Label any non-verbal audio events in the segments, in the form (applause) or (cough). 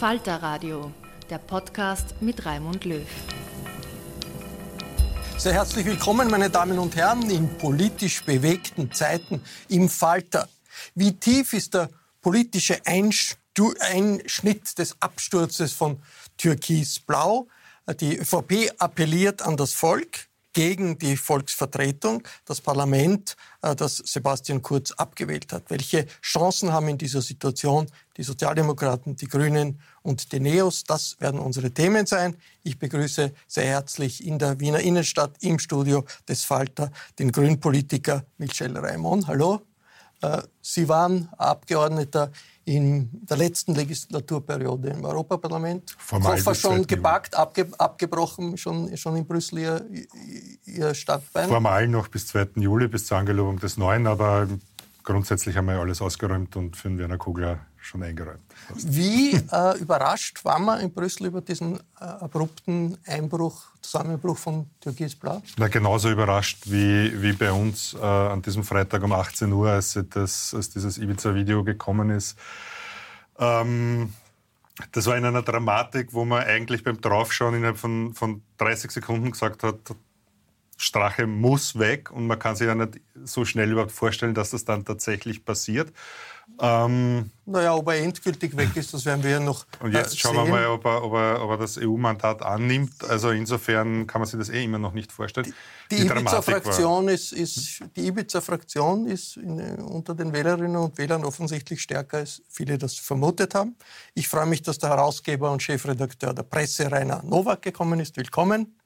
Falter Radio, der Podcast mit Raimund Löw. Sehr herzlich willkommen, meine Damen und Herren, in politisch bewegten Zeiten im Falter. Wie tief ist der politische Einschnitt des Absturzes von Türkis-Blau? Die ÖVP appelliert an das Volk gegen die Volksvertretung, das Parlament, äh, das Sebastian Kurz abgewählt hat. Welche Chancen haben in dieser Situation die Sozialdemokraten, die Grünen und die Neos? Das werden unsere Themen sein. Ich begrüße sehr herzlich in der Wiener Innenstadt im Studio des Falter den Grünpolitiker Michel Raimond. Hallo. Äh, Sie waren Abgeordneter in der letzten Legislaturperiode im Europaparlament. Formal Koffer schon gepackt, abge, abgebrochen, schon, schon in Brüssel ihr, ihr Stadtbein? Formal noch bis 2. Juli, bis zur Angelobung des Neuen, aber grundsätzlich haben wir alles ausgeräumt und für den Werner Kugler schon eingeräumt. Wie äh, überrascht war man in Brüssel über diesen äh, abrupten Einbruch, Zusammenbruch von Türkis Blau? Na, genauso überrascht wie, wie bei uns äh, an diesem Freitag um 18 Uhr, als, das, als dieses Ibiza-Video gekommen ist. Ähm, das war in einer Dramatik, wo man eigentlich beim Draufschauen innerhalb von, von 30 Sekunden gesagt hat, Strache muss weg und man kann sich ja nicht so schnell überhaupt vorstellen, dass das dann tatsächlich passiert. Ähm, naja, ob er endgültig weg ist, das werden wir ja noch. Und jetzt äh, schauen wir mal, ob er, ob er, ob er das EU-Mandat annimmt. Also insofern kann man sich das eh immer noch nicht vorstellen. Die, die, die Ibiza-Fraktion ist, ist, die Ibiza-Fraktion ist in, unter den Wählerinnen und Wählern offensichtlich stärker, als viele das vermutet haben. Ich freue mich, dass der Herausgeber und Chefredakteur der Presse Rainer Nowak gekommen ist. Willkommen.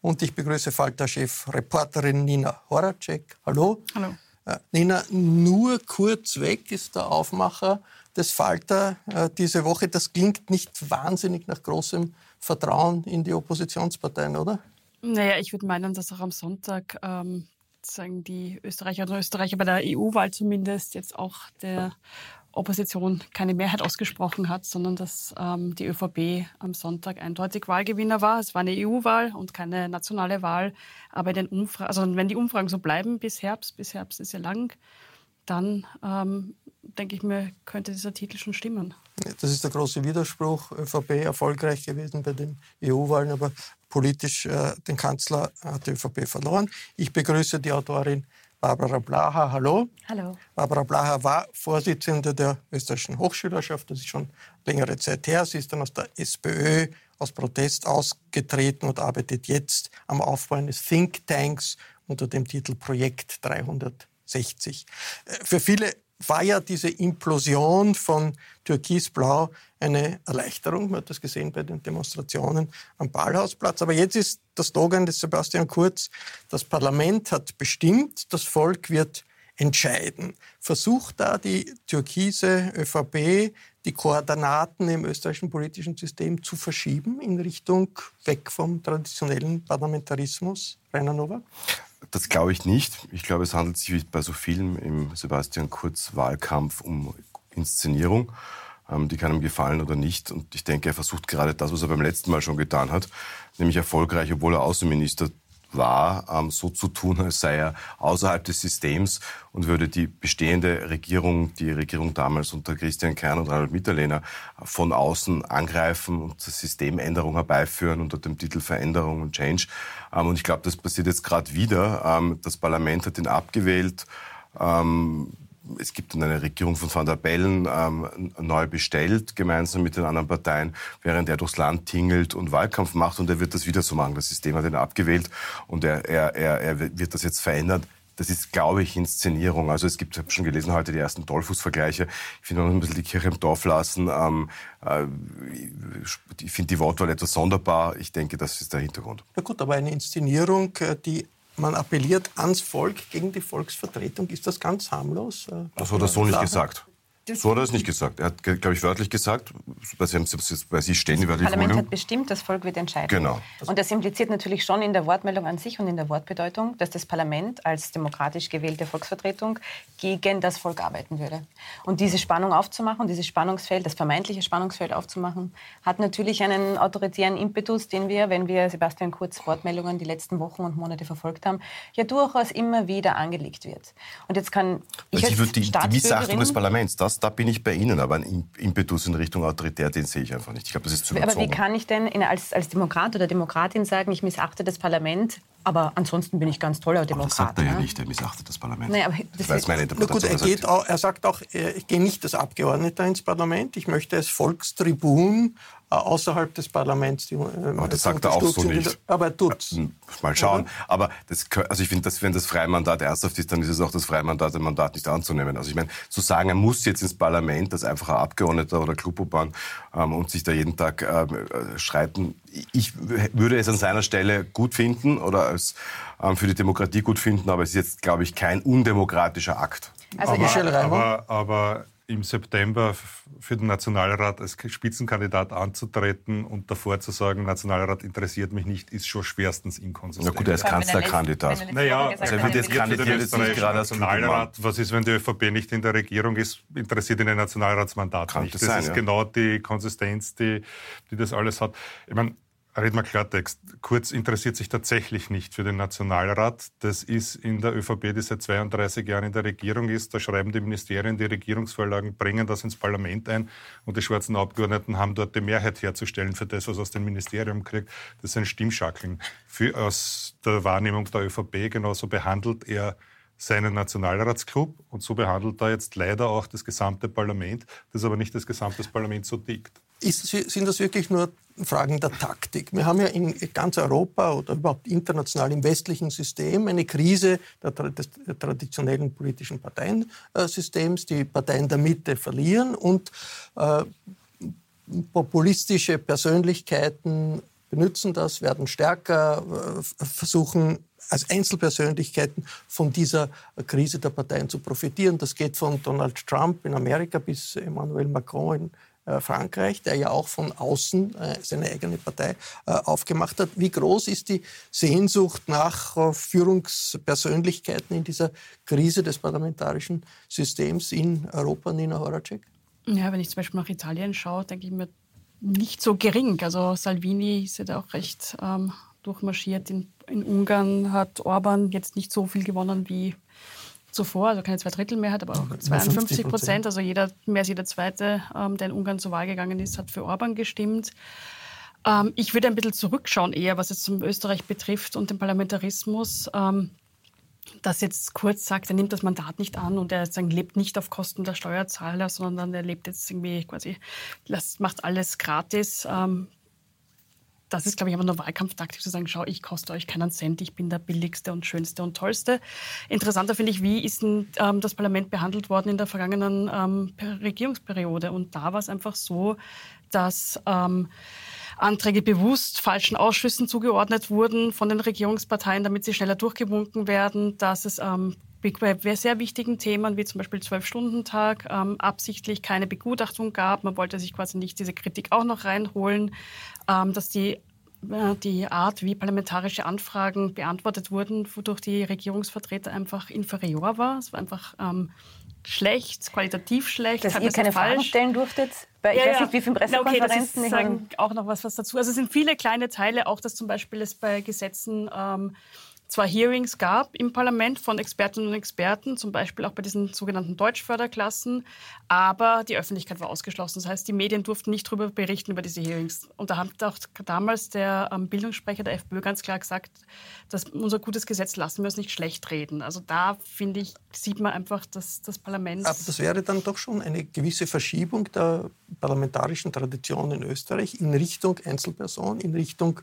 Und ich begrüße Falter-Chef Reporterin Nina Horacek. Hallo. Hallo. Äh, Nina, nur kurz weg ist der Aufmacher des Falter äh, diese Woche. Das klingt nicht wahnsinnig nach großem Vertrauen in die Oppositionsparteien, oder? Naja, ich würde meinen, dass auch am Sonntag ähm, sagen die Österreicherinnen und Österreicher bei der EU-Wahl zumindest jetzt auch der Opposition keine Mehrheit ausgesprochen hat, sondern dass ähm, die ÖVP am Sonntag eindeutig Wahlgewinner war. Es war eine EU-Wahl und keine nationale Wahl. Aber den also wenn die Umfragen so bleiben bis Herbst, bis Herbst ist ja lang, dann ähm, denke ich mir, könnte dieser Titel schon stimmen. Das ist der große Widerspruch. ÖVP erfolgreich gewesen bei den EU-Wahlen, aber politisch äh, den Kanzler hat die ÖVP verloren. Ich begrüße die Autorin Barbara Blaha. Hallo. Hallo. Barbara Blaha war Vorsitzende der österreichischen Hochschülerschaft. Das ist schon längere Zeit her. Sie ist dann aus der SPÖ aus Protest ausgetreten und arbeitet jetzt am Aufbau eines Thinktanks unter dem Titel Projekt 360. Äh, für viele war ja diese Implosion von Türkisblau eine Erleichterung. Man hat das gesehen bei den Demonstrationen am Ballhausplatz. Aber jetzt ist der Slogan des Sebastian Kurz, das Parlament hat bestimmt, das Volk wird entscheiden. Versucht da die türkise ÖVP die Koordinaten im österreichischen politischen System zu verschieben in Richtung weg vom traditionellen Parlamentarismus? Rainer Nowak? Das glaube ich nicht. Ich glaube, es handelt sich wie bei so vielen im Sebastian Kurz Wahlkampf um Inszenierung. Ähm, die kann ihm gefallen oder nicht. Und ich denke, er versucht gerade das, was er beim letzten Mal schon getan hat, nämlich erfolgreich, obwohl er Außenminister war, ähm, so zu tun, als sei er außerhalb des Systems und würde die bestehende Regierung, die Regierung damals unter Christian Kern und Reinhold Mitterlehner, von außen angreifen und Systemänderung herbeiführen unter dem Titel Veränderung und Change. Ähm, und ich glaube, das passiert jetzt gerade wieder. Das Parlament hat ihn abgewählt es gibt dann eine Regierung von Van der Bellen ähm, neu bestellt, gemeinsam mit den anderen Parteien, während er durchs Land tingelt und Wahlkampf macht. Und er wird das wieder so machen. Das System hat ihn abgewählt und er, er, er, er wird das jetzt verändern. Das ist, glaube ich, Inszenierung. Also es gibt, ich habe schon gelesen heute die ersten Dollfuß-Vergleiche. Ich finde noch ein bisschen die Kirche im Dorf lassen. Ähm, äh, ich finde die Wortwahl etwas sonderbar. Ich denke, das ist der Hintergrund. Na gut, aber eine Inszenierung, äh, die man appelliert ans Volk gegen die Volksvertretung. Ist das ganz harmlos? Das hat er so nicht gesagt. So hat er es nicht gesagt. Er hat, glaube ich, wörtlich gesagt, bei Sie, bei Sie stehen über die Das Parlament hat bestimmt, das Volk wird entscheiden. Genau. Und das impliziert natürlich schon in der Wortmeldung an sich und in der Wortbedeutung, dass das Parlament als demokratisch gewählte Volksvertretung gegen das Volk arbeiten würde. Und diese Spannung aufzumachen, dieses Spannungsfeld, das vermeintliche Spannungsfeld aufzumachen, hat natürlich einen autoritären Impetus, den wir, wenn wir Sebastian Kurz Wortmeldungen die letzten Wochen und Monate verfolgt haben, ja durchaus immer wieder angelegt wird. Und jetzt kann ich also als die, die Missachtung des Parlaments, das da bin ich bei Ihnen, aber ein Impetus in Richtung autoritär, den sehe ich einfach nicht. Ich glaube, das ist zu überzogen. Aber wie kann ich denn als, als Demokrat oder Demokratin sagen, ich missachte das Parlament, aber ansonsten bin ich ganz toller Demokrat? Aber das sagt er ja ne? nicht, er missachtet das Parlament. Naja, das, das weiß meine Interpretation. Na gut, er, geht auch, er sagt auch, ich gehe nicht als Abgeordneter ins Parlament, ich möchte als Volkstribun außerhalb des Parlaments. Die, äh, aber das sagt er auch so nicht. Aber er tut's. Hm, mal schauen. Oder? Aber das, also ich finde, dass wenn das Freimandat ernsthaft ist, dann ist es auch das Freimandat, ein Mandat nicht anzunehmen. Also ich meine, zu sagen, er muss jetzt ins Parlament als einfacher Abgeordneter oder Klubobahn ähm, und sich da jeden Tag ähm, äh, streiten, ich würde es an seiner Stelle gut finden oder als ähm, für die Demokratie gut finden, aber es ist jetzt, glaube ich, kein undemokratischer Akt. Also aber, aber, aber im September für den Nationalrat als Spitzenkandidat anzutreten und davor zu sagen, Nationalrat interessiert mich nicht, ist schon schwerstens inkonsistent. Na gut, er ist Kanzlerkandidat. Naja, also er wird jetzt kandidiert jetzt nicht gerade als Nationalrat. Was ist, wenn die ÖVP nicht in der Regierung ist, interessiert ihn ein Nationalratsmandat Kann nicht. Das, sein, ist ja. genau die Konsistenz, die, die das alles hat. Ich meine, Red mal Klartext. Kurz interessiert sich tatsächlich nicht für den Nationalrat. Das ist in der ÖVP, die seit 32 Jahren in der Regierung ist. Da schreiben die Ministerien die Regierungsvorlagen, bringen das ins Parlament ein und die schwarzen Abgeordneten haben dort die Mehrheit herzustellen für das, was aus dem Ministerium kriegt. Das ein Stimmschackeln. Für, aus der Wahrnehmung der ÖVP genauso behandelt er seinen Nationalratsclub und so behandelt er jetzt leider auch das gesamte Parlament, das aber nicht das gesamte Parlament so tickt. Ist, sind das wirklich nur Fragen der Taktik? Wir haben ja in ganz Europa oder überhaupt international im westlichen System eine Krise des traditionellen politischen Parteiensystems. Die Parteien der Mitte verlieren und äh, populistische Persönlichkeiten benutzen das, werden stärker, äh, versuchen als Einzelpersönlichkeiten von dieser Krise der Parteien zu profitieren. Das geht von Donald Trump in Amerika bis Emmanuel Macron in Frankreich, der ja auch von außen äh, seine eigene Partei äh, aufgemacht hat. Wie groß ist die Sehnsucht nach Führungspersönlichkeiten in dieser Krise des parlamentarischen Systems in Europa, Nina Horacek? Ja, wenn ich zum Beispiel nach Italien schaue, denke ich mir, nicht so gering. Also Salvini ist ja da auch recht ähm, durchmarschiert. In, in Ungarn hat Orban jetzt nicht so viel gewonnen wie zuvor, also keine Zweidrittelmehrheit, aber auch 52 Prozent, also jeder, mehr als jeder Zweite, ähm, der in Ungarn zur Wahl gegangen ist, hat für Orban gestimmt. Ähm, ich würde ein bisschen zurückschauen eher, was es zum Österreich betrifft und den Parlamentarismus. Ähm, dass jetzt Kurz sagt, er nimmt das Mandat nicht an und er sagen, lebt nicht auf Kosten der Steuerzahler, sondern er lebt jetzt irgendwie quasi, macht alles gratis. Ähm, das ist, glaube ich, aber nur Wahlkampftaktik zu sagen, schau, ich koste euch keinen Cent, ich bin der billigste und schönste und tollste. Interessanter finde ich, wie ist denn, ähm, das Parlament behandelt worden in der vergangenen ähm, Regierungsperiode? Und da war es einfach so, dass ähm, Anträge bewusst falschen Ausschüssen zugeordnet wurden von den Regierungsparteien, damit sie schneller durchgewunken werden, dass es ähm, bei sehr wichtigen Themen wie zum Beispiel Zwölf-Stunden-Tag ähm, absichtlich keine Begutachtung gab. Man wollte sich quasi nicht diese Kritik auch noch reinholen, ähm, dass die äh, die Art, wie parlamentarische Anfragen beantwortet wurden, durch die Regierungsvertreter einfach inferior war. Es war einfach ähm, schlecht, qualitativ schlecht. Dass ihr keine falsch. Fragen stellen durftet? Bei, ich ja, weiß nicht, wie viele Pressekonferenzen. Okay, das ist, sagen auch noch was, was dazu. Also es sind viele kleine Teile, auch dass zum Beispiel es bei Gesetzen ähm, zwar Hearings gab im Parlament von Expertinnen und Experten, zum Beispiel auch bei diesen sogenannten Deutschförderklassen, aber die Öffentlichkeit war ausgeschlossen. Das heißt, die Medien durften nicht darüber berichten, über diese Hearings. Und da hat auch damals der ähm, Bildungssprecher der FPÖ ganz klar gesagt, dass unser gutes Gesetz lassen wir uns nicht schlecht reden. Also da, finde ich, sieht man einfach, dass das Parlament... Aber das wäre dann doch schon eine gewisse Verschiebung der parlamentarischen Tradition in Österreich in Richtung Einzelperson, in Richtung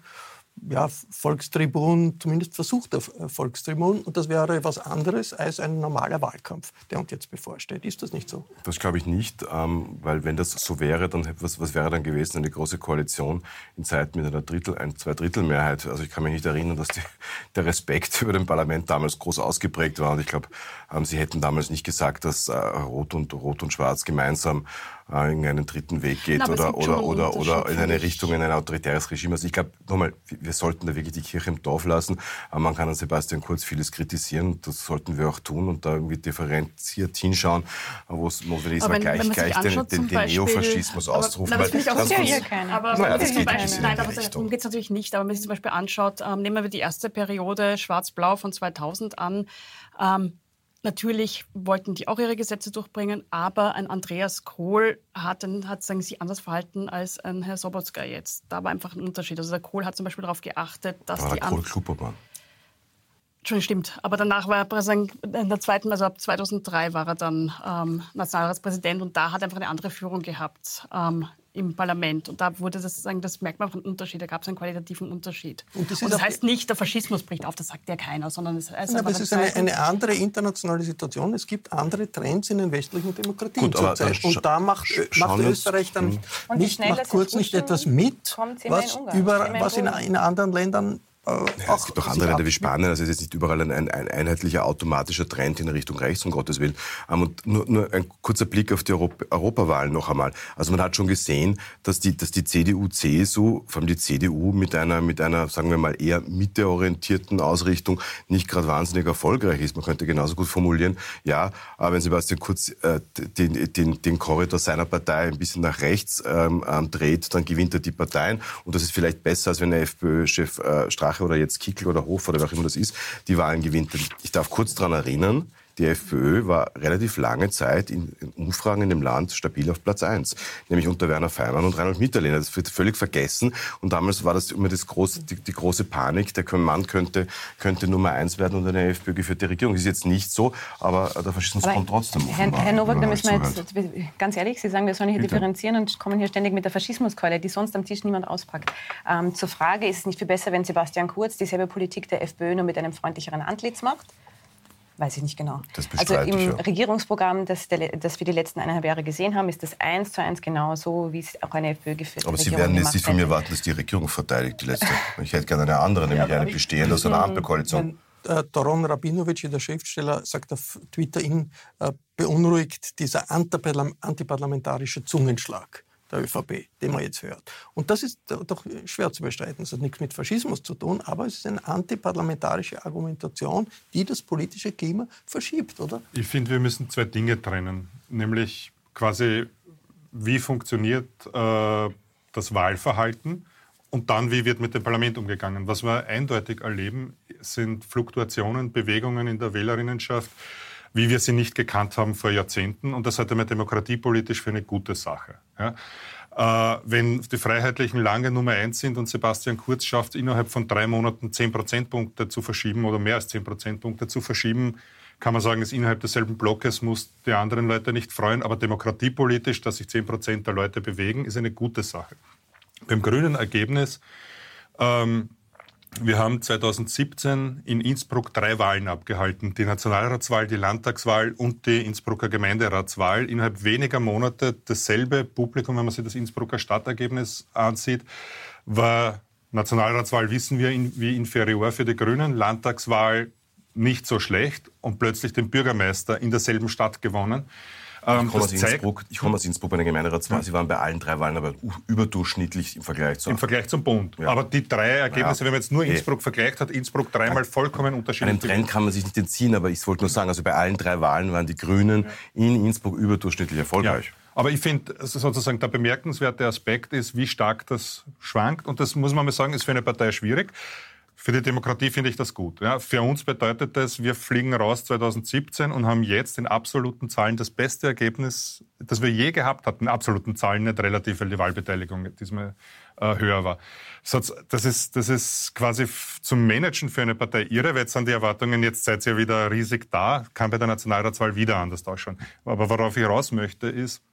ja, Volkstribun, zumindest versuchter äh, Volkstribun. Und das wäre was anderes als ein normaler Wahlkampf, der uns jetzt bevorsteht. Ist das nicht so? Das glaube ich nicht, ähm, weil wenn das so wäre, dann was, was wäre dann gewesen? Eine große Koalition in Zeiten mit einer Drittel, ein Zweidrittelmehrheit. Also ich kann mich nicht erinnern, dass die, (laughs) der Respekt über dem Parlament damals groß ausgeprägt war. Und ich glaube, ähm, sie hätten damals nicht gesagt, dass äh, Rot und Rot und Schwarz gemeinsam äh, in einen dritten Weg geht Na, oder, oder, oder, oder in eine Richtung, in ein autoritäres Regime. Also ich glaube, nochmal, wir sollten da wirklich die Kirche im Dorf lassen. Aber man kann an Sebastian Kurz vieles kritisieren. Das sollten wir auch tun und da irgendwie differenziert hinschauen, wo wir diesmal gleich, gleich den, den, den Neofaschismus aber, ausrufen. Aber, das auch sehr ja keine. Aber naja, das geht Beispiel, nein, aber darum geht es natürlich nicht. Aber wenn man sich zum Beispiel anschaut, ähm, nehmen wir die erste Periode Schwarz-Blau von 2000 an, ähm, Natürlich wollten die auch ihre Gesetze durchbringen, aber ein Andreas Kohl hat, hat sagen sie, anders verhalten als ein Herr Sobotka jetzt. Da war einfach ein Unterschied. Also der Kohl hat zum Beispiel darauf geachtet, dass war die Kohl Kluppermann. Schon stimmt. Aber danach war er in der zweiten, also ab 2003 war er dann ähm, Nationalratspräsident und da hat er einfach eine andere Führung gehabt. Ähm, im Parlament. Und da wurde das, sagen, das merkt man von Unterschied, da gab es einen qualitativen Unterschied. Und das, und das heißt nicht, der Faschismus bricht auf, das sagt ja keiner, sondern es heißt ja, aber es ist eine, eine, andere internationale Situation. Es gibt andere Trends in den westlichen Demokratien Gut, zurzeit. Und da macht, macht Österreich dann nicht, macht kurz nicht etwas mit, was, über, was in, in anderen Ländern ja, es gibt auch andere Länder wie Spanien, also es ist jetzt nicht überall ein, ein, ein, einheitlicher automatischer Trend in Richtung rechts, um Gottes Willen. Ähm, und nur, nur ein kurzer Blick auf die Europa, Europawahlen noch einmal. Also man hat schon gesehen, dass die, dass die CDU, CSU, vor allem die CDU mit einer, mit einer, sagen wir mal, eher mitteorientierten Ausrichtung nicht gerade wahnsinnig erfolgreich ist. Man könnte genauso gut formulieren, ja, aber wenn Sebastian Kurz äh, den, den, den Korridor seiner Partei ein bisschen nach rechts ähm, ähm, dreht, dann gewinnt er die Parteien. Und das ist vielleicht besser, als wenn der FPÖ-Chef äh, Strache Strache oder jetzt Kickel oder Hof oder wer auch immer das ist, die Wahlen gewinnt. Ich darf kurz daran erinnern, die FPÖ war relativ lange Zeit in, Umfragen in dem Land stabil auf Platz 1, nämlich unter Werner Feimann und Reinhold Mitterlehner. Das wird völlig vergessen. Und damals war das immer das große, die, die große Panik, der Mann könnte, könnte Nummer 1 werden unter eine FPÖ geführte Regierung. Das ist jetzt nicht so, aber der Faschismus aber kommt trotzdem. Herr, Herr Nowak, da müssen wir jetzt, ganz ehrlich, Sie sagen, wir sollen hier Bitte? differenzieren und kommen hier ständig mit der Faschismuskeule, die sonst am Tisch niemand auspackt. Ähm, zur Frage, ist es nicht viel besser, wenn Sebastian Kurz dieselbe Politik der FPÖ nur mit einem freundlicheren Antlitz macht? Weiß ich nicht genau. also im ich, ja. Regierungsprogramm, das, das, wir die letzten eineinhalb Jahre gesehen haben, ist das eins zu eins genau so, wie es auch eine FPÖ geführt Aber Sie werden jetzt nicht von mir warten, dass die Regierung verteidigt, die letzte. Ich hätte gerne eine andere, nämlich ja, eine bestehende aus einer Ampelkoalition. Äh, Doron Rabinovic, der Schriftsteller, sagt auf Twitter, ihn äh, beunruhigt dieser antiparlamentarische Zungenschlag der ÖVP, den man jetzt hört. Und das ist doch schwer zu bestreiten. Das hat nichts mit Faschismus zu tun, aber es ist eine antiparlamentarische Argumentation, die das politische Klima verschiebt, oder? Ich finde, wir müssen zwei Dinge trennen. Nämlich quasi, wie funktioniert äh, das Wahlverhalten und dann, wie wird mit dem Parlament umgegangen. Was wir eindeutig erleben, sind Fluktuationen, Bewegungen in der Wählerinnenschaft, wie wir sie nicht gekannt haben vor Jahrzehnten. Und das halte man demokratiepolitisch für eine gute Sache. Ja? Äh, wenn die Freiheitlichen lange Nummer eins sind und Sebastian Kurz schafft, innerhalb von drei Monaten zehn Prozentpunkte zu verschieben oder mehr als zehn Prozentpunkte zu verschieben, kann man sagen, ist innerhalb desselben Blockes muss die anderen Leute nicht freuen. Aber demokratiepolitisch, dass sich zehn Prozent der Leute bewegen, ist eine gute Sache. Beim grünen Ergebnis ähm, wir haben 2017 in Innsbruck drei Wahlen abgehalten. Die Nationalratswahl, die Landtagswahl und die Innsbrucker Gemeinderatswahl. Innerhalb weniger Monate dasselbe Publikum, wenn man sich das Innsbrucker Stadtergebnis ansieht, war Nationalratswahl, wissen wir, wie inferior für die Grünen. Landtagswahl nicht so schlecht und plötzlich den Bürgermeister in derselben Stadt gewonnen. Ähm, ich komme aus, Innsbruck, ich komme aus Innsbruck bei der Gemeinderatswahl. Sie waren bei allen drei Wahlen aber überdurchschnittlich im Vergleich zum Im Vergleich zum Bund. Ja. Aber die drei Ergebnisse, ja. wenn man jetzt nur Innsbruck vergleicht, hat Innsbruck dreimal vollkommen unterschiedlich. Einen Trend kann man sich nicht entziehen, aber ich wollte nur sagen, also bei allen drei Wahlen waren die Grünen in Innsbruck überdurchschnittlich erfolgreich. Ja. Aber ich finde sozusagen der bemerkenswerte Aspekt ist, wie stark das schwankt. Und das muss man mal sagen, ist für eine Partei schwierig. Für die Demokratie finde ich das gut. Ja, für uns bedeutet das, wir fliegen raus 2017 und haben jetzt in absoluten Zahlen das beste Ergebnis, das wir je gehabt hatten. In absoluten Zahlen nicht relativ, weil die Wahlbeteiligung diesmal äh, höher war. Das ist, das ist quasi zum Managen für eine Partei irre, weil jetzt sind die Erwartungen, jetzt seid ihr wieder riesig da, kann bei der Nationalratswahl wieder anders ausschauen. Aber worauf ich raus möchte, ist,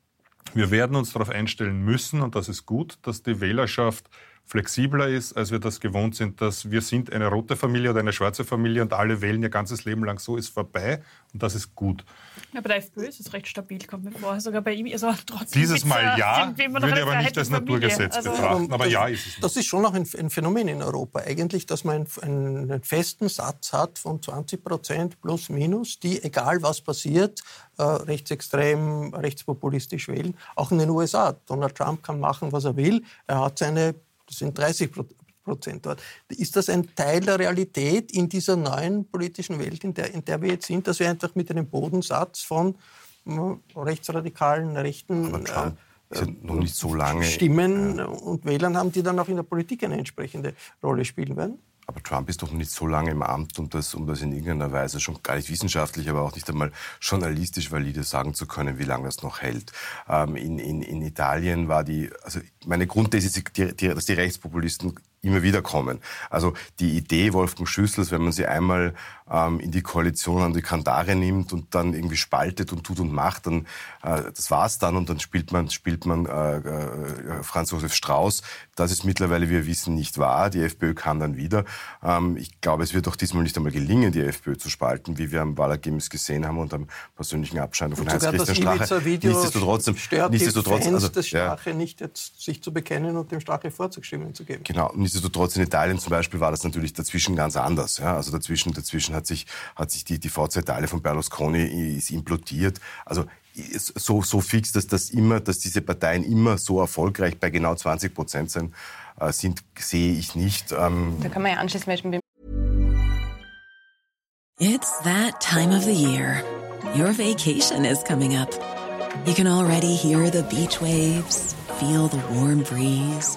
wir werden uns darauf einstellen müssen, und das ist gut, dass die Wählerschaft flexibler ist, als wir das gewohnt sind, dass wir sind eine rote Familie oder eine schwarze Familie und alle wählen ihr ganzes Leben lang so, ist vorbei und das ist gut. Ja, bei der FPÖ ist es recht stabil, kommt mir vor. Sogar bei ihm ist er trotzdem. Dieses Mal ja, würde ich aber nicht als Naturgesetz also betrachten. Aber das, ja ist es. Nicht. Das ist schon noch ein, ein, Phänomen in Europa eigentlich, dass man einen, einen festen Satz hat von 20 Prozent plus minus, die, egal was passiert, äh, rechtsextrem, rechtspopulistisch wählen. Auch in den USA. Donald Trump kann machen, was er will. Er hat seine das sind 30 Prozent dort. Ist das ein Teil der Realität in dieser neuen politischen Welt, in der, in der wir jetzt sind, dass wir einfach mit einem Bodensatz von rechtsradikalen, rechten äh, noch nicht so lange, Stimmen ja. und Wählern haben, die dann auch in der Politik eine entsprechende Rolle spielen werden? Aber Trump ist doch nicht so lange im Amt, um das, um das in irgendeiner Weise schon gar nicht wissenschaftlich, aber auch nicht einmal journalistisch valide sagen zu können, wie lange das noch hält. Ähm, in, in, in Italien war die, also meine Grundthese ist, dass die Rechtspopulisten immer wieder kommen. Also die Idee Wolfgang Schüssels, wenn man sie einmal ähm, in die Koalition an die Kandare nimmt und dann irgendwie spaltet und tut und macht, dann äh, das war's dann und dann spielt man spielt man äh, äh, Franz Josef Strauß. Das ist mittlerweile, wie wir wissen, nicht wahr. Die FPÖ kam dann wieder. Ähm, ich glaube, es wird auch diesmal nicht einmal gelingen, die FPÖ zu spalten, wie wir am Wahlergebnis gesehen haben und am persönlichen Abscheiden von Heinz-Christian Strache. Nichtsdestotrotz, stört nichtsdestotrotz, Fans also, des Strache ja. nicht jetzt sich zu bekennen und dem Strache Vorzugsstimmen zu geben. Genau nichtsdestotrotz in Italien zum Beispiel war das natürlich dazwischen ganz anders. Ja? Also dazwischen, dazwischen hat sich, hat sich die, die VZ Italia von Berlusconi ist implodiert. Also so, so fix, dass das immer, dass diese Parteien immer so erfolgreich bei genau 20 Prozent sind, äh, sind, sehe ich nicht. Ähm da kann man ja anschließen. It's that time of the year. Your vacation is coming up. You can already hear the beach waves, feel the warm breeze,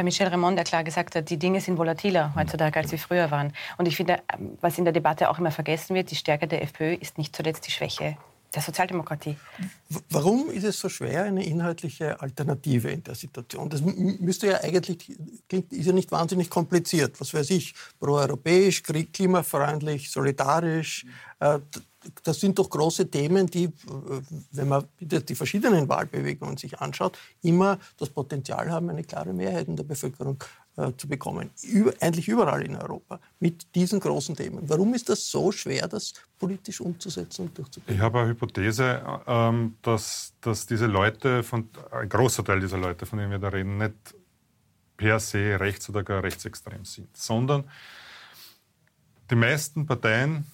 Bei Michel Raymond, der klar gesagt hat, die Dinge sind volatiler heutzutage, als sie früher waren. Und ich finde, was in der Debatte auch immer vergessen wird, die Stärke der FPÖ ist nicht zuletzt die Schwäche der Sozialdemokratie. Warum ist es so schwer, eine inhaltliche Alternative in der Situation? Das müsste ja eigentlich, klingt, ist ja nicht wahnsinnig kompliziert. Was weiß ich, proeuropäisch, klimafreundlich, solidarisch. Das sind doch große Themen, die, äh, wenn man die verschiedenen Wahlbewegungen sich anschaut, immer das Potenzial haben, eine klare Mehrheit in der Bevölkerung äh, zu bekommen. Über, eigentlich überall in Europa mit diesen großen Themen. Warum ist das so schwer, das politisch umzusetzen und durchzubringen? Ich habe eine Hypothese, ähm, dass, dass diese Leute, von, ein großer Teil dieser Leute, von denen wir da reden, nicht per se rechts oder gar rechtsextrem sind, sondern die meisten Parteien,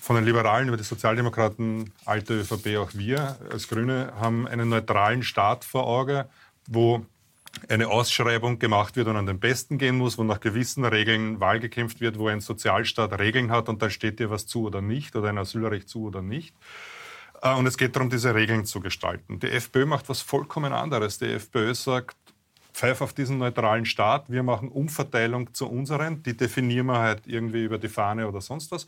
von den Liberalen über die Sozialdemokraten, alte ÖVP, auch wir als Grüne, haben einen neutralen Staat vor Auge, wo eine Ausschreibung gemacht wird und an den Besten gehen muss, wo nach gewissen Regeln Wahl gekämpft wird, wo ein Sozialstaat Regeln hat und dann steht dir was zu oder nicht oder ein Asylrecht zu oder nicht. Äh, und es geht darum, diese Regeln zu gestalten. Die FPÖ macht was vollkommen anderes. Die FPÖ sagt, pfeif auf diesen neutralen Staat, wir machen Umverteilung zu unseren, die definieren wir halt irgendwie über die Fahne oder sonst was.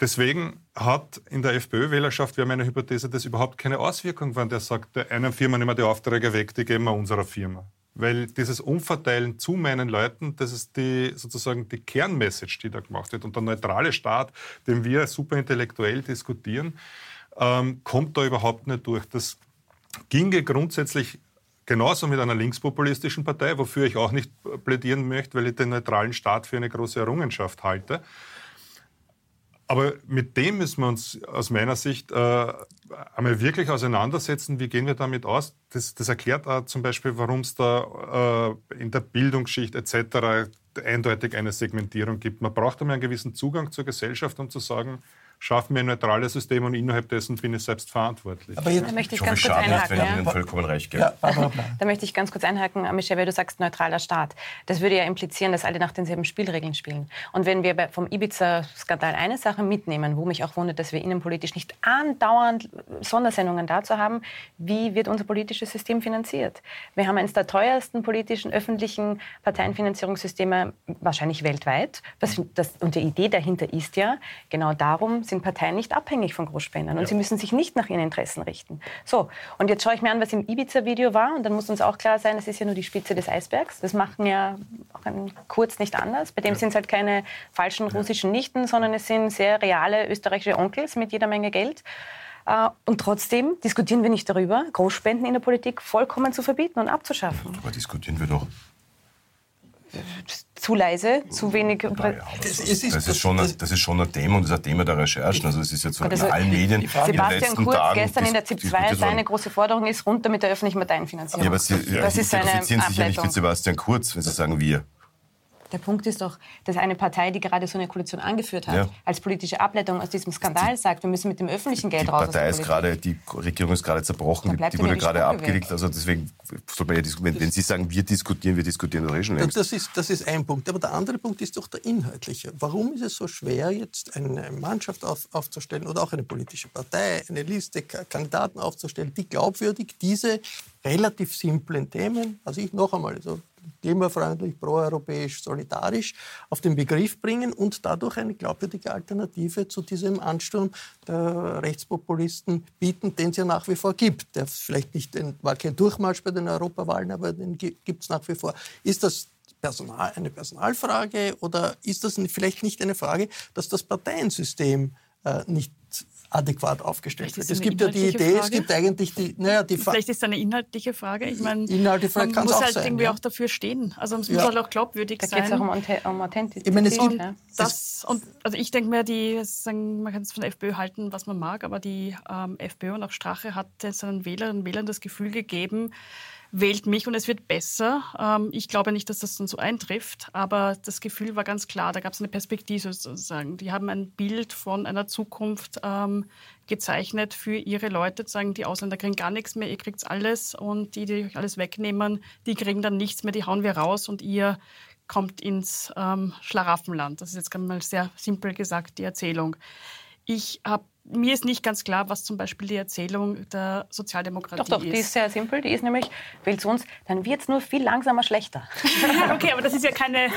Deswegen hat in der FPÖ-Wählerschaft, wir haben eine Hypothese, das überhaupt keine Auswirkung, wenn der sagt, der einen Firma nehmen wir die Aufträge weg, die geben wir unserer Firma. Weil dieses Umverteilen zu meinen Leuten, das ist die, sozusagen die Kernmessage, die da gemacht wird. Und der neutrale Staat, den wir superintellektuell diskutieren, ähm, kommt da überhaupt nicht durch. Das ginge grundsätzlich genauso mit einer linkspopulistischen Partei, wofür ich auch nicht plädieren möchte, weil ich den neutralen Staat für eine große Errungenschaft halte. Aber mit dem müssen wir uns aus meiner Sicht äh, einmal wirklich auseinandersetzen. Wie gehen wir damit aus? Das, das erklärt auch zum Beispiel, warum es da äh, in der Bildungsschicht etc. eindeutig eine Segmentierung gibt. Man braucht einmal einen gewissen Zugang zur Gesellschaft, um zu sagen, schaffen wir ein neutrales System und innerhalb dessen bin ich selbst verantwortlich. Aber jetzt, da möchte ich, ganz kurz einhaken. Wenn ja. vollkommen recht ja, da möchte ich ganz kurz einhaken, Michel, weil du sagst neutraler Staat. Das würde ja implizieren, dass alle nach denselben Spielregeln spielen. Und wenn wir vom Ibiza-Skandal eine Sache mitnehmen, wo mich auch wundert, dass wir innenpolitisch nicht andauernd Sondersendungen dazu haben, wie wird unser politisches System finanziert? Wir haben eines der teuersten politischen öffentlichen Parteienfinanzierungssysteme wahrscheinlich weltweit. Was, das, und die Idee dahinter ist ja genau darum, sind Parteien nicht abhängig von Großspendern und ja. sie müssen sich nicht nach ihren Interessen richten. So, und jetzt schaue ich mir an, was im Ibiza-Video war und dann muss uns auch klar sein, das ist ja nur die Spitze des Eisbergs. Das machen ja auch Kurz nicht anders. Bei dem ja. sind es halt keine falschen russischen Nichten, sondern es sind sehr reale österreichische Onkels mit jeder Menge Geld. Äh, und trotzdem diskutieren wir nicht darüber, Großspenden in der Politik vollkommen zu verbieten und abzuschaffen. Darüber diskutieren wir doch zu leise, zu wenig. Ja, das, ist, das, ist schon, das ist schon ein Thema und das ist ein Thema der Recherchen. Also es ist jetzt also in allen Medien. Sebastian Kurz Tagen gestern in der ZIP 2, seine große Forderung ist runter mit der öffentlichen Parteienfinanzierung. Ja, aber Sie, das ja, ist seine Sie sich ja nicht mit Sebastian Kurz, wenn Sie sagen wir. Der Punkt ist doch, dass eine Partei, die gerade so eine Koalition angeführt hat, ja. als politische Ableitung aus diesem Skandal sagt, wir müssen mit dem öffentlichen Geld die raus. Partei ist gerade, die Regierung ist gerade zerbrochen, die, die wurde gerade abgelegt. Also deswegen sollte man ja wenn, wenn Sie sagen, wir diskutieren, wir diskutieren doch eh schon längst. Das ist, das ist ein Punkt. Aber der andere Punkt ist doch der inhaltliche. Warum ist es so schwer, jetzt eine Mannschaft auf, aufzustellen oder auch eine politische Partei, eine Liste, Kandidaten aufzustellen, die glaubwürdig diese relativ simplen Themen, also ich noch einmal, also klimafreundlich, proeuropäisch, solidarisch auf den Begriff bringen und dadurch eine glaubwürdige Alternative zu diesem Ansturm der Rechtspopulisten bieten, den es ja nach wie vor gibt. Der vielleicht nicht, war kein Durchmarsch bei den Europawahlen, aber den gibt es nach wie vor. Ist das Personal, eine Personalfrage oder ist das vielleicht nicht eine Frage, dass das Parteiensystem äh, nicht adäquat aufgestellt wird. Es gibt ja die Idee, Frage. es gibt eigentlich die, naja, die Vielleicht ist es eine inhaltliche Frage. Ich meine, Inhaltliche man muss halt sein, irgendwie ja. auch dafür stehen. Also es muss halt auch glaubwürdig da sein. Da geht es auch um, um Authentizität. Ich meine, und, das, und, also ich denke mir, die, sagen, man kann es von der FPÖ halten, was man mag, aber die ähm, FPÖ und auch Strache hat seinen Wählerinnen und Wählern das Gefühl gegeben, wählt mich und es wird besser. Ähm, ich glaube nicht, dass das dann so eintrifft, aber das Gefühl war ganz klar. Da gab es eine Perspektive sozusagen. Die haben ein Bild von einer Zukunft ähm, gezeichnet für ihre Leute. Sagen, die Ausländer kriegen gar nichts mehr, ihr kriegt alles und die, die euch alles wegnehmen, die kriegen dann nichts mehr, die hauen wir raus und ihr kommt ins ähm, Schlaraffenland. Das ist jetzt mal sehr simpel gesagt die Erzählung. Ich habe mir ist nicht ganz klar, was zum Beispiel die Erzählung der Sozialdemokratie ist. Doch, doch, ist. die ist sehr simpel. Die ist nämlich, wählt uns, dann wird es nur viel langsamer schlechter. (laughs) okay, aber das ist ja keine,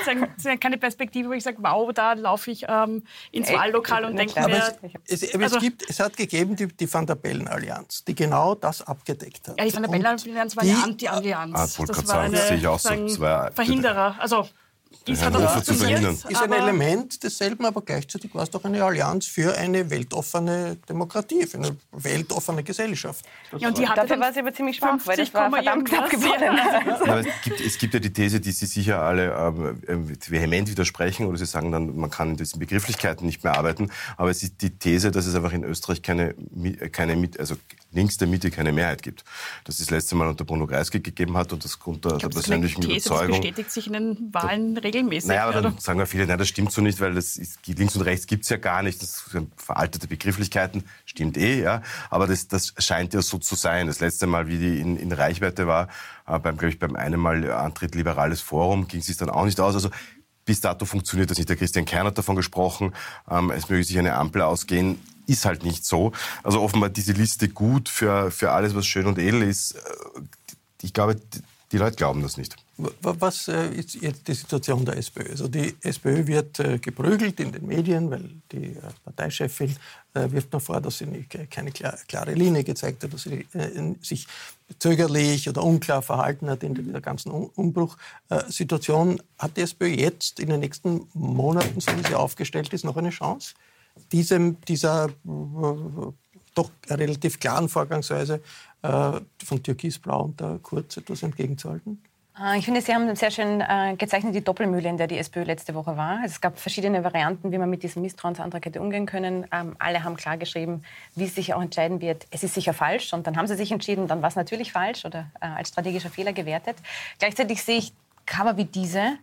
keine Perspektive, wo ich sage, wow, da laufe ich ähm, ins Ey, Wahllokal und denke mir... Es, es, also, es, gibt, es hat gegeben die, die Van der Bellen-Allianz, die genau das abgedeckt hat. Ja, die Van der Bellen-Allianz war eine Anti-Allianz. Ah, das war eine das auch so. Verhinderer. Also ist, hat das zu verhindern. ist ein Element desselben, aber gleichzeitig war es doch eine Allianz für eine weltoffene Demokratie, für eine weltoffene Gesellschaft. ja, und die hatte Dafür war sie aber ziemlich schwach, weil das war verdammt knapp gewonnen. (laughs) Ja, es, gibt, es gibt ja die These, die Sie sicher alle ähm, vehement widersprechen oder Sie sagen dann, man kann in diesen Begrifflichkeiten nicht mehr arbeiten, aber es ist die These, dass es einfach in Österreich keine, keine also links der Mitte keine Mehrheit gibt. Das ist das letzte Mal unter Bruno Kreisky gegeben hat und das unter der persönlichen These, Überzeugung. Das bestätigt sich in den Wahlen regelmäßig. Naja, aber dann sagen wir viele, nein, das stimmt so nicht, weil das ist, links und rechts gibt es ja gar nicht. Das sind veraltete Begrifflichkeiten, stimmt eh, ja. Aber das, das scheint ja so zu sein. Das letzte Mal, wie die in, in Reichweite war, äh, beim, glaube ich, beim einen Mal Antritt Liberales Forum, ging es sich dann auch nicht aus. Also bis dato funktioniert das nicht. Der Christian Kern hat davon gesprochen, ähm, es möge sich eine Ampel ausgehen ist halt nicht so. Also offenbar diese Liste gut für, für alles, was schön und edel ist. Äh, ich glaube, die Leute glauben das nicht. Was äh, ist jetzt die Situation der SPÖ? Also die SPÖ wird äh, geprügelt in den Medien, weil die Parteichefin wirft noch vor, dass sie keine klare Linie gezeigt hat, dass sie sich zögerlich oder unklar verhalten hat in dieser ganzen Umbruchsituation. Hat die SPÖ jetzt in den nächsten Monaten, so wie sie aufgestellt ist, noch eine Chance? diesem, dieser äh, doch relativ klaren Vorgangsweise äh, von Türkisblau und der Kurz etwas entgegenzuhalten? Äh, ich finde, Sie haben sehr schön äh, gezeichnet die Doppelmühle, in der die SPÖ letzte Woche war. Es gab verschiedene Varianten, wie man mit diesem Misstrauensantrag hätte umgehen können. Ähm, alle haben klargeschrieben, wie es sich auch entscheiden wird. Es ist sicher falsch und dann haben sie sich entschieden, dann war es natürlich falsch oder äh, als strategischer Fehler gewertet. Gleichzeitig sehe ich Cover wie diese,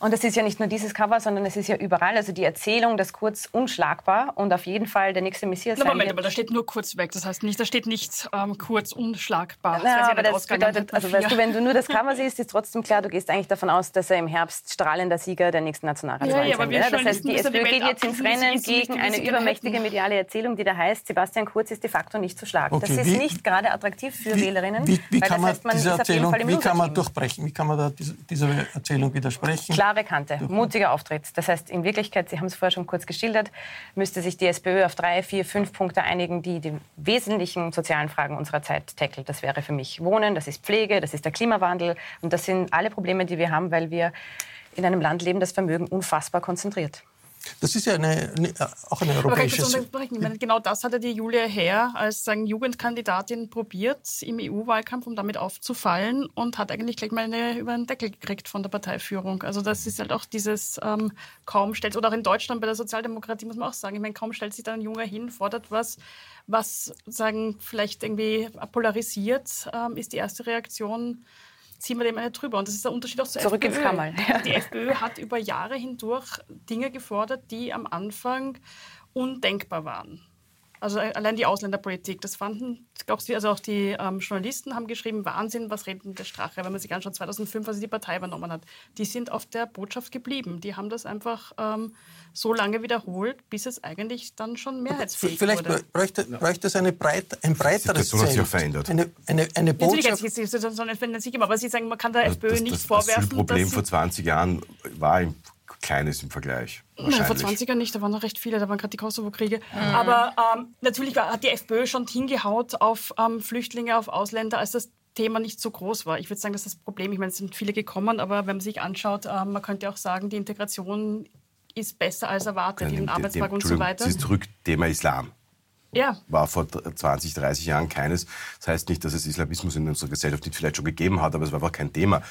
und es ist ja nicht nur dieses Cover, sondern es ist ja überall. Also die Erzählung, dass Kurz unschlagbar und auf jeden Fall der nächste Messias sein Moment, aber da steht nur kurz weg. Das heißt nicht, da steht nicht ähm, kurz unschlagbar. Das Na, aber das bedeutet, also weißt du, wenn du nur das Cover siehst, ist trotzdem klar, du gehst eigentlich davon aus, dass er im Herbst strahlender Sieger der nächsten Nationalratswahl ja, ja, sein wird. Das heißt, die SPÖ geht jetzt ins Rennen gegen eine übermächtige mediale Erzählung, die da heißt, Sebastian Kurz ist de facto nicht zu schlagen. Okay, das ist wie, nicht gerade attraktiv für wie, Wählerinnen. Wie, wie kann man, heißt, man diese Erzählung, wie kann man durchbrechen? Wie kann man da dieser Erzählung widersprechen? Klare Kante mutiger Auftritt. Das heißt, in Wirklichkeit, Sie haben es vorher schon kurz geschildert, müsste sich die SPÖ auf drei, vier, fünf Punkte einigen, die die wesentlichen sozialen Fragen unserer Zeit tackelt. Das wäre für mich Wohnen, das ist Pflege, das ist der Klimawandel. Und das sind alle Probleme, die wir haben, weil wir in einem Land leben, das Vermögen unfassbar konzentriert. Das ist ja eine, eine, auch eine europäische... Meine, genau das hatte die Julia Herr als sagen, Jugendkandidatin probiert im EU-Wahlkampf, um damit aufzufallen und hat eigentlich gleich mal eine, über den Deckel gekriegt von der Parteiführung. Also das ist halt auch dieses ähm, kaum stellt, oder auch in Deutschland bei der Sozialdemokratie muss man auch sagen, ich meine, kaum stellt sich da ein Junger hin, fordert was, was sagen vielleicht irgendwie polarisiert, ähm, ist die erste Reaktion ziehen wir dem eine drüber. Und das ist der Unterschied auch zur Zurück FPÖ. ins Kammerl. Ja. Die FPÖ hat über Jahre hindurch Dinge gefordert, die am Anfang undenkbar waren. Also allein die Ausländerpolitik, das fanden, auch die, also auch die ähm, Journalisten haben geschrieben, Wahnsinn, was reden der Strache, wenn man sich anschaut, 2005, als sie die Partei übernommen hat. Die sind auf der Botschaft geblieben. Die haben das einfach ähm, so lange wiederholt, bis es eigentlich dann schon mehrheitsfähig Vielleicht wurde. Vielleicht bräuchte, bräuchte es eine breit, ein breiteres Zelt. hat sich auch verändert. Eine, eine, eine Botschaft. Natürlich, verändert sich immer, aber Sie sagen, man kann der also FPÖ das, nicht das, vorwerfen, Das Problem vor 20 Jahren war im Kleines im Vergleich. Nein, vor 20 Jahren nicht, da waren noch recht viele, da waren gerade die Kosovo-Kriege. Mhm. Aber ähm, natürlich war, hat die FPÖ schon hingehaut auf ähm, Flüchtlinge, auf Ausländer, als das Thema nicht so groß war. Ich würde sagen, das ist das Problem. Ich meine, es sind viele gekommen, aber wenn man sich anschaut, äh, man könnte auch sagen, die Integration ist besser als erwartet, in den Arbeitsmarkt und so weiter. Sie ist zurück, Thema Islam. Ja. War vor 20, 30 Jahren keines. Das heißt nicht, dass es Islamismus in unserer Gesellschaft nicht vielleicht schon gegeben hat, aber es war einfach kein Thema.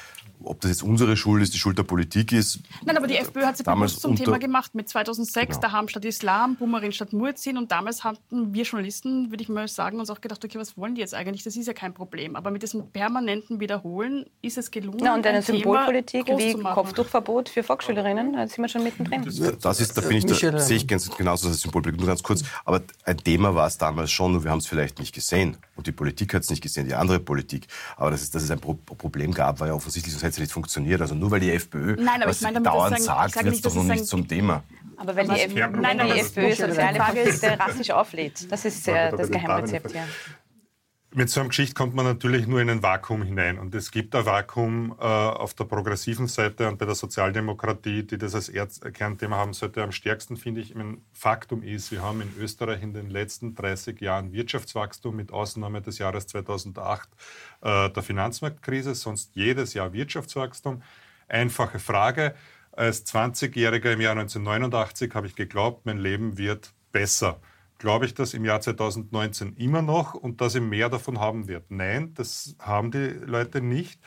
Ob das jetzt unsere Schuld ist, die Schuld der Politik ist. Nein, aber die FPÖ hat sich bewusst zum Thema gemacht. Mit 2006, genau. Daham statt Islam, Bumerin statt Muezzin. Und damals hatten wir Journalisten, würde ich mal sagen, uns auch gedacht, okay, was wollen die jetzt eigentlich? Das ist ja kein Problem. Aber mit diesem permanenten Wiederholen ist es gelungen. Ja, und eine ein Symbolpolitik wie Kopftuchverbot für Volksschülerinnen, da sind wir schon mittendrin. Das ist, da bin ich, da sehe ich ganz genauso das Symbolpolitik. Nur ganz kurz. Aber ein Thema war es damals schon, nur wir haben es vielleicht nicht gesehen. Und die Politik hat es nicht gesehen, die andere Politik. Aber dass es, dass es ein Problem gab, war ja offensichtlich, sonst hätte es nicht funktioniert. Also nur weil die FPÖ Nein, was ich meine, dauernd sagen, sagt, wird es doch noch nicht zum Thema. Aber weil die, FPÖ, nein, nein, die FPÖ soziale Konflikte rassisch auflädt. Das ist äh, das Geheimrezept, ja. Mit so einer Geschichte kommt man natürlich nur in ein Vakuum hinein. Und es gibt ein Vakuum äh, auf der progressiven Seite und bei der Sozialdemokratie, die das als Erz Kernthema haben sollte. Am stärksten finde ich, ein Faktum ist, wir haben in Österreich in den letzten 30 Jahren Wirtschaftswachstum mit Ausnahme des Jahres 2008 äh, der Finanzmarktkrise, sonst jedes Jahr Wirtschaftswachstum. Einfache Frage. Als 20-Jähriger im Jahr 1989 habe ich geglaubt, mein Leben wird besser glaube ich das im Jahr 2019 immer noch und dass ich mehr davon haben wird. Nein, das haben die Leute nicht.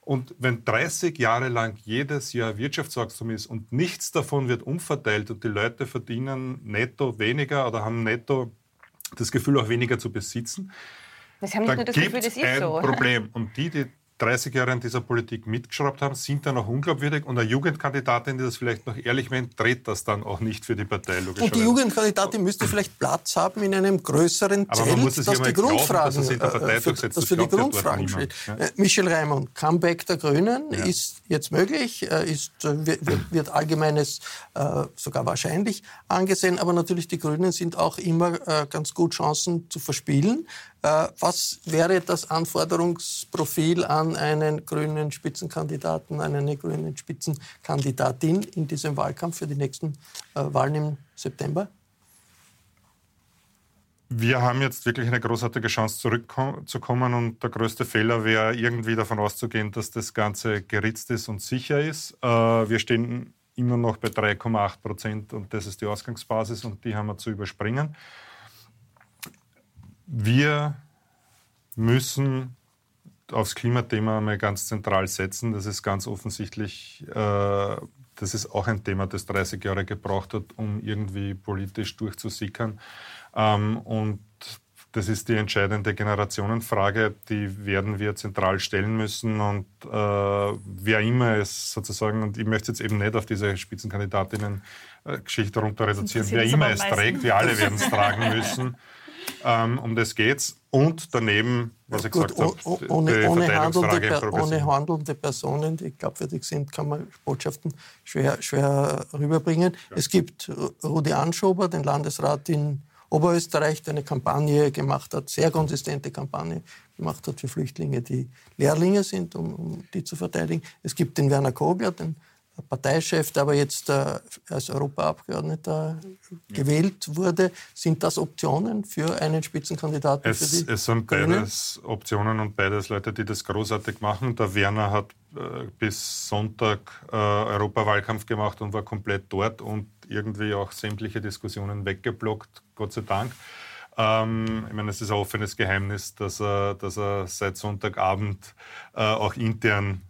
Und wenn 30 Jahre lang jedes Jahr Wirtschaftswachstum ist und nichts davon wird umverteilt und die Leute verdienen netto weniger oder haben netto das Gefühl auch weniger zu besitzen, das haben dann gibt es ein so. Problem. Und die, die 30 Jahre in dieser Politik mitgeschraubt haben, sind dann auch unglaubwürdig. Und eine Jugendkandidatin, die das vielleicht noch ehrlich meint, dreht das dann auch nicht für die Partei. Und die Jugendkandidatin müsste vielleicht Platz haben in einem größeren Zelt, Aber man muss es das die Grundfragen, glauben, dass, äh, für, das für die Grundfragen steht. Ja. Äh, Michel Reimann, Comeback der Grünen ja. ist jetzt möglich, äh, ist, wird, wird allgemeines sogar wahrscheinlich angesehen. Aber natürlich, die Grünen sind auch immer ganz gut Chancen zu verspielen. Was wäre das Anforderungsprofil an einen grünen Spitzenkandidaten, an eine grünen Spitzenkandidatin in diesem Wahlkampf für die nächsten äh, Wahlen im September? Wir haben jetzt wirklich eine großartige Chance zurückzukommen und der größte Fehler wäre irgendwie davon auszugehen, dass das Ganze geritzt ist und sicher ist. Äh, wir stehen immer noch bei 3,8 Prozent und das ist die Ausgangsbasis und die haben wir zu überspringen. Wir müssen aufs Klimathema mal ganz zentral setzen. Das ist ganz offensichtlich, äh, das ist auch ein Thema, das 30 Jahre gebraucht hat, um irgendwie politisch durchzusickern. Ähm, und das ist die entscheidende Generationenfrage, die werden wir zentral stellen müssen. Und äh, wer immer es sozusagen, und ich möchte jetzt eben nicht auf diese Spitzenkandidatinnen-Geschichte runter reduzieren, wer immer es trägt, wir alle werden es tragen müssen. (laughs) Ähm, um das geht's. Und daneben, was ich gesagt habe, ohne, ohne, handelnde, ohne handelnde Personen, die glaubwürdig sind, kann man Botschaften schwer, schwer rüberbringen. Ja. Es gibt Rudi Anschober, den Landesrat in Oberösterreich, der eine Kampagne gemacht hat, sehr konsistente Kampagne gemacht hat für Flüchtlinge, die Lehrlinge sind, um, um die zu verteidigen. Es gibt den Werner Kogler, den Parteichef, der aber jetzt äh, als Europaabgeordneter gewählt wurde. Sind das Optionen für einen Spitzenkandidaten? Es, für die es sind Grünen? beides Optionen und beides Leute, die das großartig machen. Der Werner hat äh, bis Sonntag äh, Europawahlkampf gemacht und war komplett dort und irgendwie auch sämtliche Diskussionen weggeblockt, Gott sei Dank. Ähm, ich meine, es ist ein offenes Geheimnis, dass er, dass er seit Sonntagabend äh, auch intern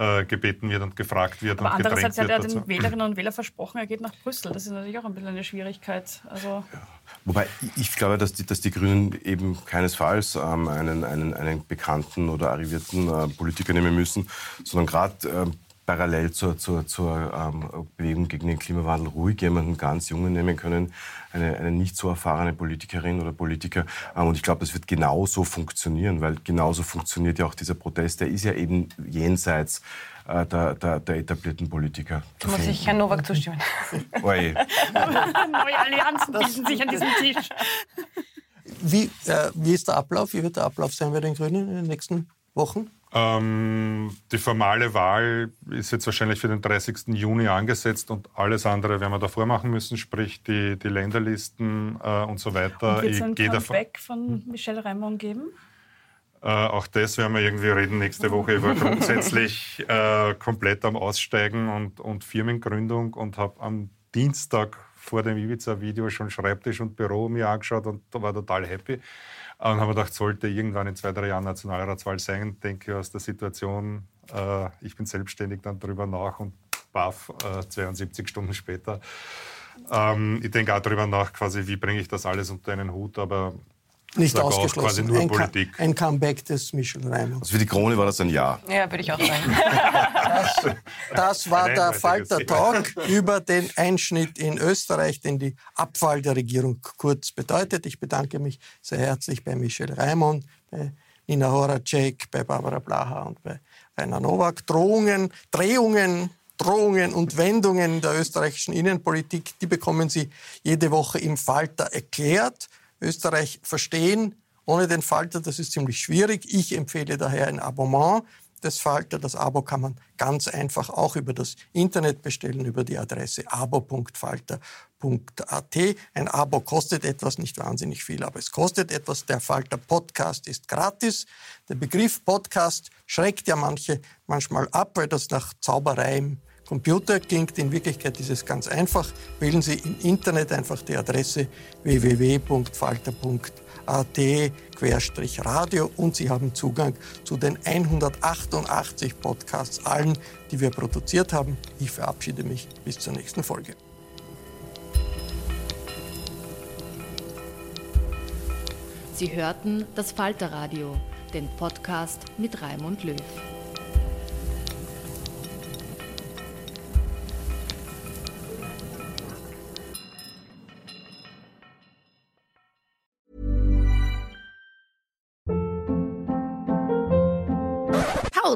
äh, gebeten wird und gefragt wird. Aber und andererseits hat er den Wählerinnen und (clears throat) Wählern versprochen, er geht nach Brüssel. Das ist natürlich auch ein bisschen eine Schwierigkeit. Also ja. Wobei ich glaube, dass die, dass die Grünen eben keinesfalls ähm, einen, einen, einen bekannten oder arrivierten äh, Politiker nehmen müssen, sondern gerade äh, parallel zur, zur, zur ähm, Bewegung gegen den Klimawandel ruhig jemanden ganz Jungen nehmen können, eine, eine nicht so erfahrene Politikerin oder Politiker. Ähm, und ich glaube, das wird genauso funktionieren, weil genauso funktioniert ja auch dieser Protest. Der ist ja eben jenseits äh, der, der, der, etablierten Politiker. Da muss ich Herrn Nowak zustimmen. (laughs) (laughs) Neue Allianzen bilden sich an diesem Tisch. Wie, äh, wie ist der Ablauf? Wie wird der Ablauf sein bei den Grünen in den nächsten Wochen? Ähm, die formale Wahl ist jetzt wahrscheinlich für den 30. Juni angesetzt und alles andere werden wir davor machen müssen, sprich die, die Länderlisten äh, und so weiter. Und wird es ein Comeback von Michel Raimond geben? Äh, auch das werden wir irgendwie reden nächste Woche. Ich war (laughs) grundsätzlich äh, komplett am Aussteigen und, und Firmengründung und habe am Dienstag vor dem Ibiza-Video schon Schreibtisch und Büro mir angeschaut und war total happy. Und haben wir gedacht, sollte irgendwann in zwei, drei Jahren Nationalratswahl sein, denke ich aus der Situation, äh, ich bin selbstständig dann darüber nach und baff, äh, 72 Stunden später. Ähm, ich denke auch darüber nach, quasi, wie bringe ich das alles unter einen Hut, aber nicht ausgeschlossen. Quasi nur ein, Politik. ein Comeback des Michel Reimann. Also für die Krone war das ein Ja. Ja, würde ich auch sagen. das, das war der Falter-Talk über den Einschnitt in Österreich, den die Abfall der Regierung kurz bedeutet. Ich bedanke mich sehr herzlich bei Michel Reimann, bei Nina Horacek, bei Barbara Blaha und bei Rainer Nowak. Drohungen, Drehungen, Drohungen und Wendungen der österreichischen Innenpolitik, die bekommen Sie jede Woche im Falter erklärt. Österreich verstehen ohne den Falter. Das ist ziemlich schwierig. Ich empfehle daher ein Abonnement des Falter. Das Abo kann man ganz einfach auch über das Internet bestellen, über die Adresse abo.falter.at. Ein Abo kostet etwas, nicht wahnsinnig viel, aber es kostet etwas. Der Falter Podcast ist gratis. Der Begriff Podcast schreckt ja manche manchmal ab, weil das nach Zauberei im Computer klingt. In Wirklichkeit ist es ganz einfach. Wählen Sie im Internet einfach die Adresse www.falter.at-radio und Sie haben Zugang zu den 188 Podcasts, allen, die wir produziert haben. Ich verabschiede mich bis zur nächsten Folge. Sie hörten das Falterradio, den Podcast mit Raimund Löw.